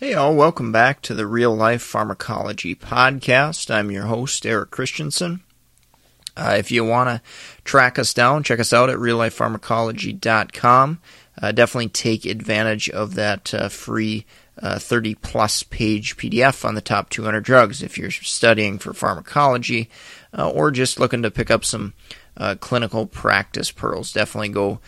Hey, all, welcome back to the Real Life Pharmacology Podcast. I'm your host, Eric Christensen. Uh, if you want to track us down, check us out at reallifepharmacology.com. Uh, definitely take advantage of that uh, free uh, 30 plus page PDF on the top 200 drugs if you're studying for pharmacology uh, or just looking to pick up some uh, clinical practice pearls. Definitely go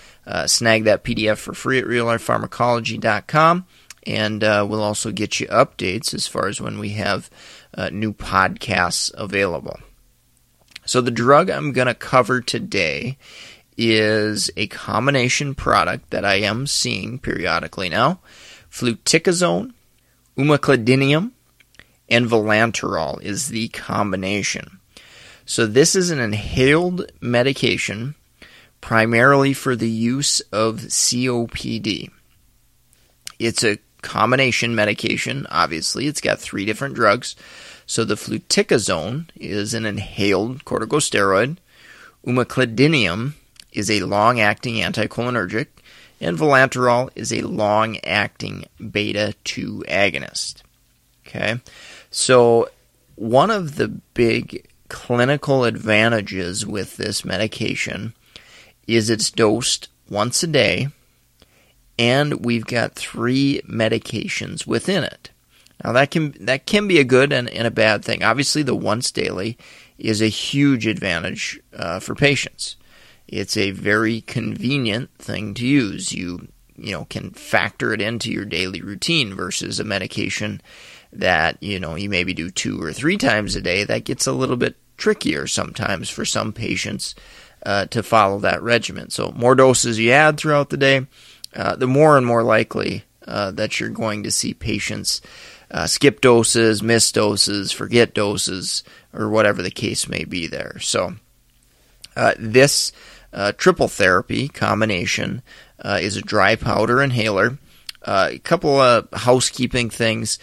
snag that PDF for free at reallifepharmacology.com and uh, we'll also get you updates as far as when we have uh, new podcasts available. So, the drug I'm going to cover today is a combination product that I am seeing periodically now fluticasone, umeclidinium, and vilanterol is the combination. So, this is an inhaled medication primarily for the use of COPD. It's a combination medication. Obviously, it's got three different drugs. So the fluticasone is an inhaled corticosteroid. Umeclidinium is a long-acting anticholinergic, and vilanterol is a long-acting beta 2 agonist. Okay, so one of the big clinical advantages with this medication is it's dosed once a day and we've got three medications within it. Now that can that can be a good and, and a bad thing. Obviously, the once daily is a huge advantage uh, for patients. It's a very convenient thing to use. You you know can factor it into your daily routine versus a medication that you know you maybe do two or three times a day. That gets a little bit trickier sometimes for some patients uh, to follow that regimen. So more doses you add throughout the day, uh, the more and more likely uh, that you're going to see patients uh, skip doses, miss doses, forget doses, or whatever the case may be there. So, uh, this uh, triple therapy combination is a dry powder inhaler. a couple of housekeeping things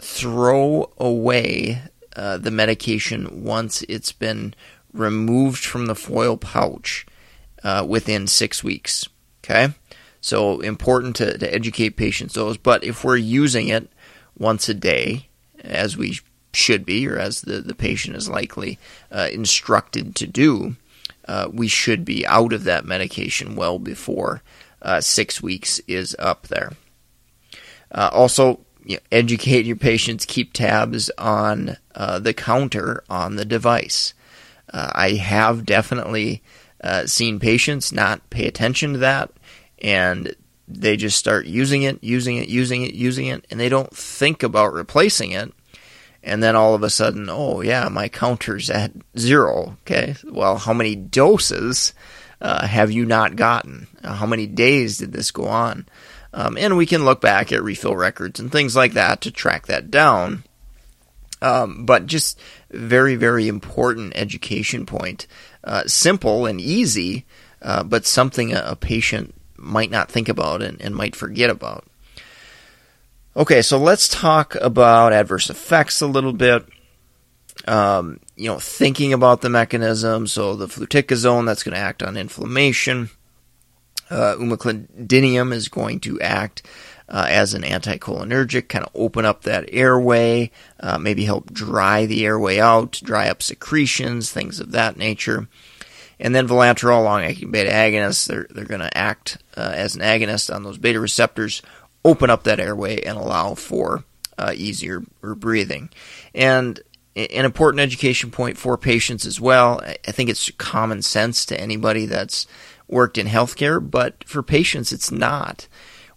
throw away the medication once it's been removed from the foil pouch within six weeks. Okay? So important to, to educate patients those. But if we're using it once a day, as we should be, or as the, the patient is likely uh, instructed to do, uh, we should be out of that medication well before uh, six weeks is up there. Uh, also, you know, educate your patients, keep tabs on uh, the counter on the device. Uh, I have definitely seen patients not pay attention to that and they just start using it, using it, using it, using it, and they don't think about replacing it. And then all of a sudden, oh yeah, my counter's at zero. Okay, well, how many doses uh, have you not gotten? Uh, how many days did this go on? Um, and we can look back at refill records and things like that to track that down. Um, but just very, very important education point. Uh, simple and easy, uh, but something a, a patient might not think about and, and might forget about. Okay, so let's talk about adverse effects a little bit. Um, you know, thinking about the mechanism. So the fluticasone that's going to act on inflammation. Uh, is going to act uh, as an anticholinergic, kind of open up that airway, uh, maybe help dry the airway out, dry up secretions, things of that nature. And then vilanterol, long-acting beta agonists, they're, they're going to act uh, as an agonist on those beta receptors, open up that airway, and allow for uh, easier breathing. And an important education point for patients as well. I think it's common sense to anybody that's worked in healthcare, but for patients, it's not.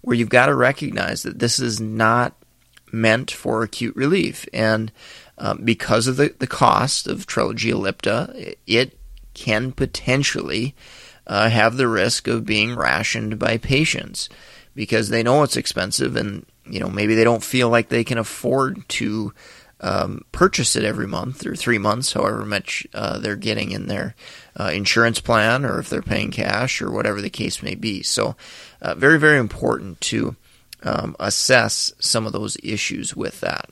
Where you've got to recognize that this is not meant for acute relief. And um, because of the, the cost of Trelegy Ellipta, it can potentially uh, have the risk of being rationed by patients because they know it's expensive and you know, maybe they don't feel like they can afford to um, purchase it every month or three months, however much uh, they're getting in their uh, insurance plan, or if they're paying cash, or whatever the case may be. So, uh, very, very important to um, assess some of those issues with that.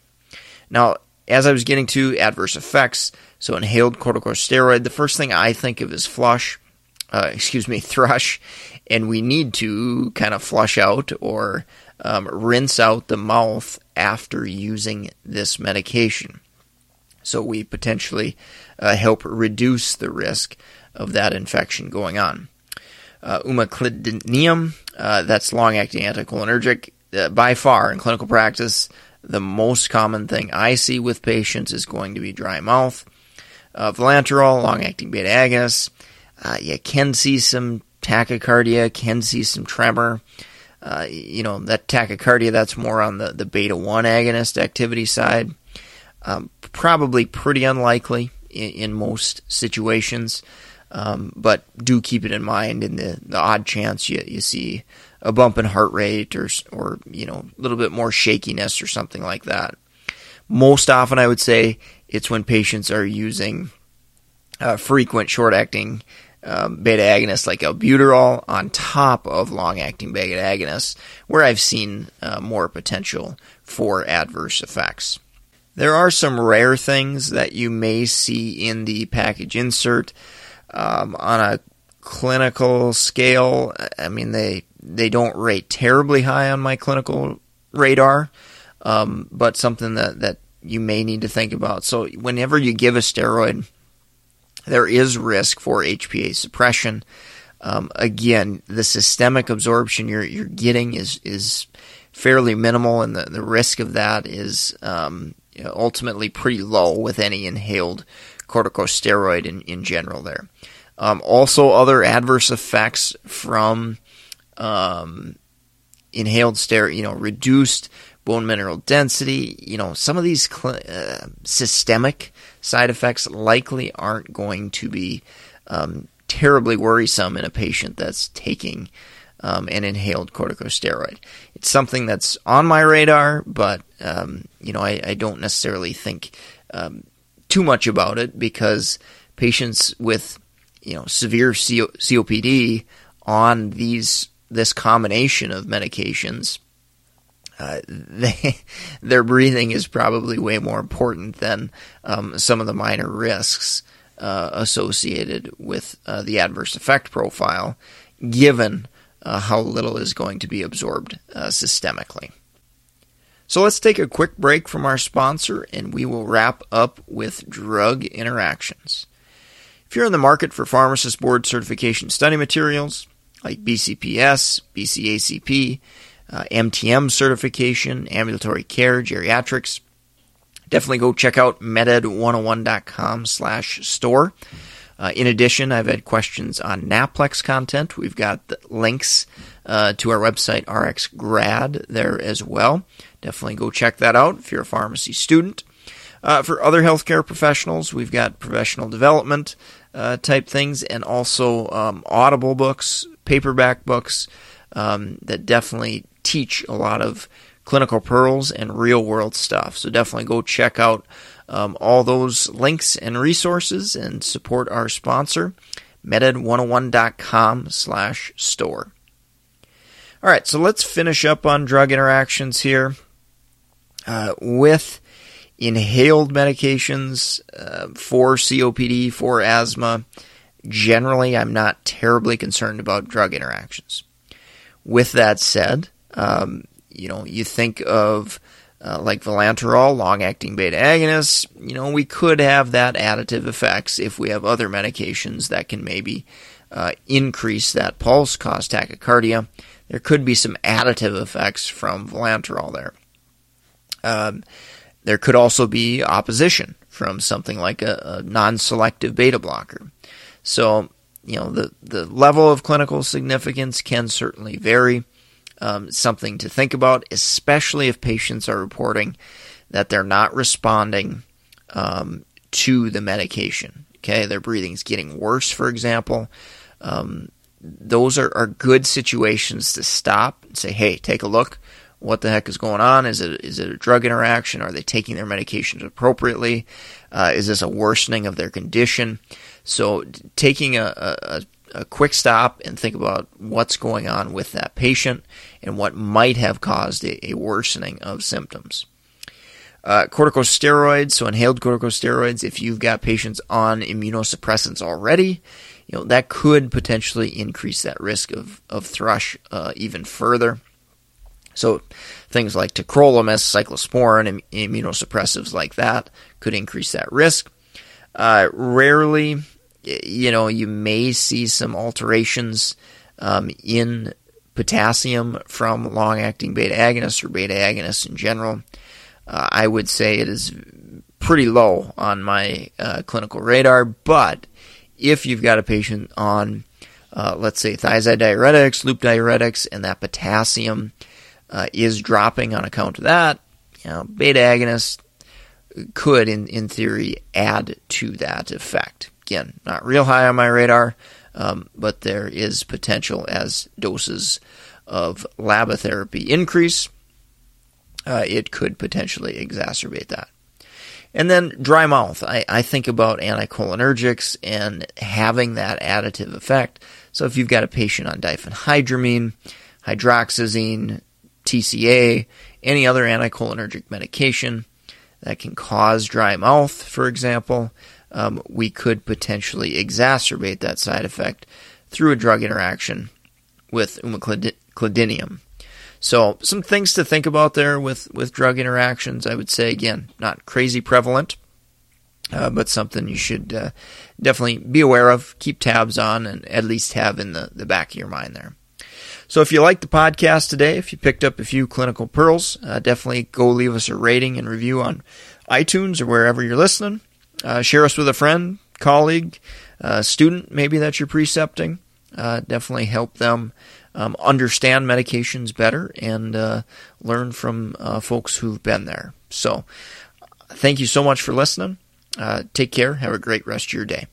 Now, as I was getting to adverse effects, so inhaled corticosteroid, the first thing I think of is flush, uh, excuse me, thrush, and we need to kind of flush out or um, rinse out the mouth after using this medication. So we potentially uh, help reduce the risk of that infection going on. Uh, umeclidinium, uh, that's long-acting anticholinergic. Uh, by far, in clinical practice, the most common thing I see with patients is going to be dry mouth. Uh, vilanterol, long-acting beta agonist. Uh, you can see some tachycardia, can see some tremor. Uh, you know, that tachycardia, that's more on the, the beta 1 agonist activity side. Um, probably pretty unlikely in, in most situations, um, but do keep it in mind in the, the odd chance you, you see a bump in heart rate or, or, you know, a little bit more shakiness or something like that. Most often, I would say it's when patients are using uh, frequent short acting um, beta agonists like albuterol on top of long acting beta agonists, where I've seen uh, more potential for adverse effects. There are some rare things that you may see in the package insert um, on a clinical scale. I mean, they they don't rate terribly high on my clinical radar, um, but something that that you may need to think about. So whenever you give a steroid there is risk for HPA suppression. Um, again, the systemic absorption you're, you're getting is is fairly minimal, and the, the risk of that is um, ultimately pretty low with any inhaled corticosteroid in, in general there. Um, also, other adverse effects from um, inhaled steroid, you know, reduced bone mineral density, you know, some of these cl- uh, systemic side effects likely aren't going to be um, terribly worrisome in a patient that's taking um, an inhaled corticosteroid. It's something that's on my radar, but um, you know I, I, don't necessarily think um, too much about it because patients with you know severe CO- COPD on these this combination of medications uh, they, their breathing is probably way more important than um, some of the minor risks uh, associated with uh, the adverse effect profile, given uh, how little is going to be absorbed uh, systemically. So let's take a quick break from our sponsor and we will wrap up with drug interactions. If you're in the market for pharmacist board certification study materials like BCPS, BCACP, uh, MTM certification, ambulatory care, geriatrics. Definitely go check out meded101.com slash store. Uh, in addition, I've had questions on Naplex content. We've got links uh, to our website, RxGrad, there as well. Definitely go check that out if you're a pharmacy student. Uh, for other healthcare professionals, we've got professional development uh, type things and also um, audible books, paperback books um, that definitely teach a lot of clinical pearls and real world stuff. So definitely go check out um, all those links and resources and support our sponsor, meded101.com slash store. All right, so let's finish up on drug interactions here. Uh, with inhaled medications uh, for COPD, for asthma, generally I'm not terribly concerned about drug interactions. With that said, um, you know, you think of uh, like vilanterol, long-acting beta agonists. You know, we could have that additive effects if we have other medications that can maybe uh, increase that pulse, cause tachycardia. There could be some additive effects from vilanterol there. Um, there could also be opposition from something like a, a non-selective beta blocker. So, you know, the, the level of clinical significance can certainly vary um, something to think about, especially if patients are reporting that they're not responding um, to the medication. Okay, their breathing is getting worse, for example. Um, those are, are good situations to stop and say, hey, take a look. what the heck is going on? Is it is it a drug interaction? Are they taking their medications appropriately? Uh, is this a worsening of their condition? So taking a, a, a quick stop and think about what's going on with that patient and what might have caused a, a worsening of symptoms. Uh, corticosteroids, so inhaled corticosteroids, if you've got patients on immunosuppressants already, you know that could potentially increase that risk of, of thrush uh, even further. So things like tacrolimus, cyclosporin, immunosuppressives like that could increase that risk. Uh, rarely, you know, you may see some alterations um, in potassium from long-acting beta agonists or beta agonists in general. Uh, I would say it is pretty low on my uh, clinical radar, but if you've got a patient on, uh, let's say, thiazide diuretics, loop diuretics, and that potassium uh, is dropping on account of that, you know, beta agonists could, in, in theory, add to that effect. Again, not real high on my radar, um, but there is potential as doses of LABA therapy increase, uh, it could potentially exacerbate that. And then dry mouth. I, I think about anticholinergics and having that additive effect. So if you've got a patient on diphenhydramine, hydroxyzine, TCA, any other anticholinergic medication that can cause dry mouth, for example, um, we could potentially exacerbate that side effect through a drug interaction with umeclidinium. So, some things to think about there with, with drug interactions. I would say, again, not crazy prevalent, uh, but something you should uh, definitely be aware of, keep tabs on, and at least have in the, the back of your mind there. So if you liked the podcast today, if you picked up a few clinical pearls, uh, definitely go leave us a rating and review on iTunes or wherever you're listening. Uh, share us with a friend, colleague, uh, student, maybe that you're precepting. Uh, definitely help them um, understand medications better and uh, learn from uh, folks who've been there. So, thank you so much for listening. take care. Have a great rest of your day.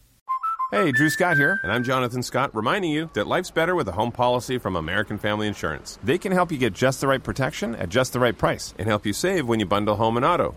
Hey, Drew Scott here, and I'm Jonathan Scott, reminding you that life's better with a home policy from American Family Insurance. They can help you get just the right protection at just the right price and help you save when you bundle home and auto.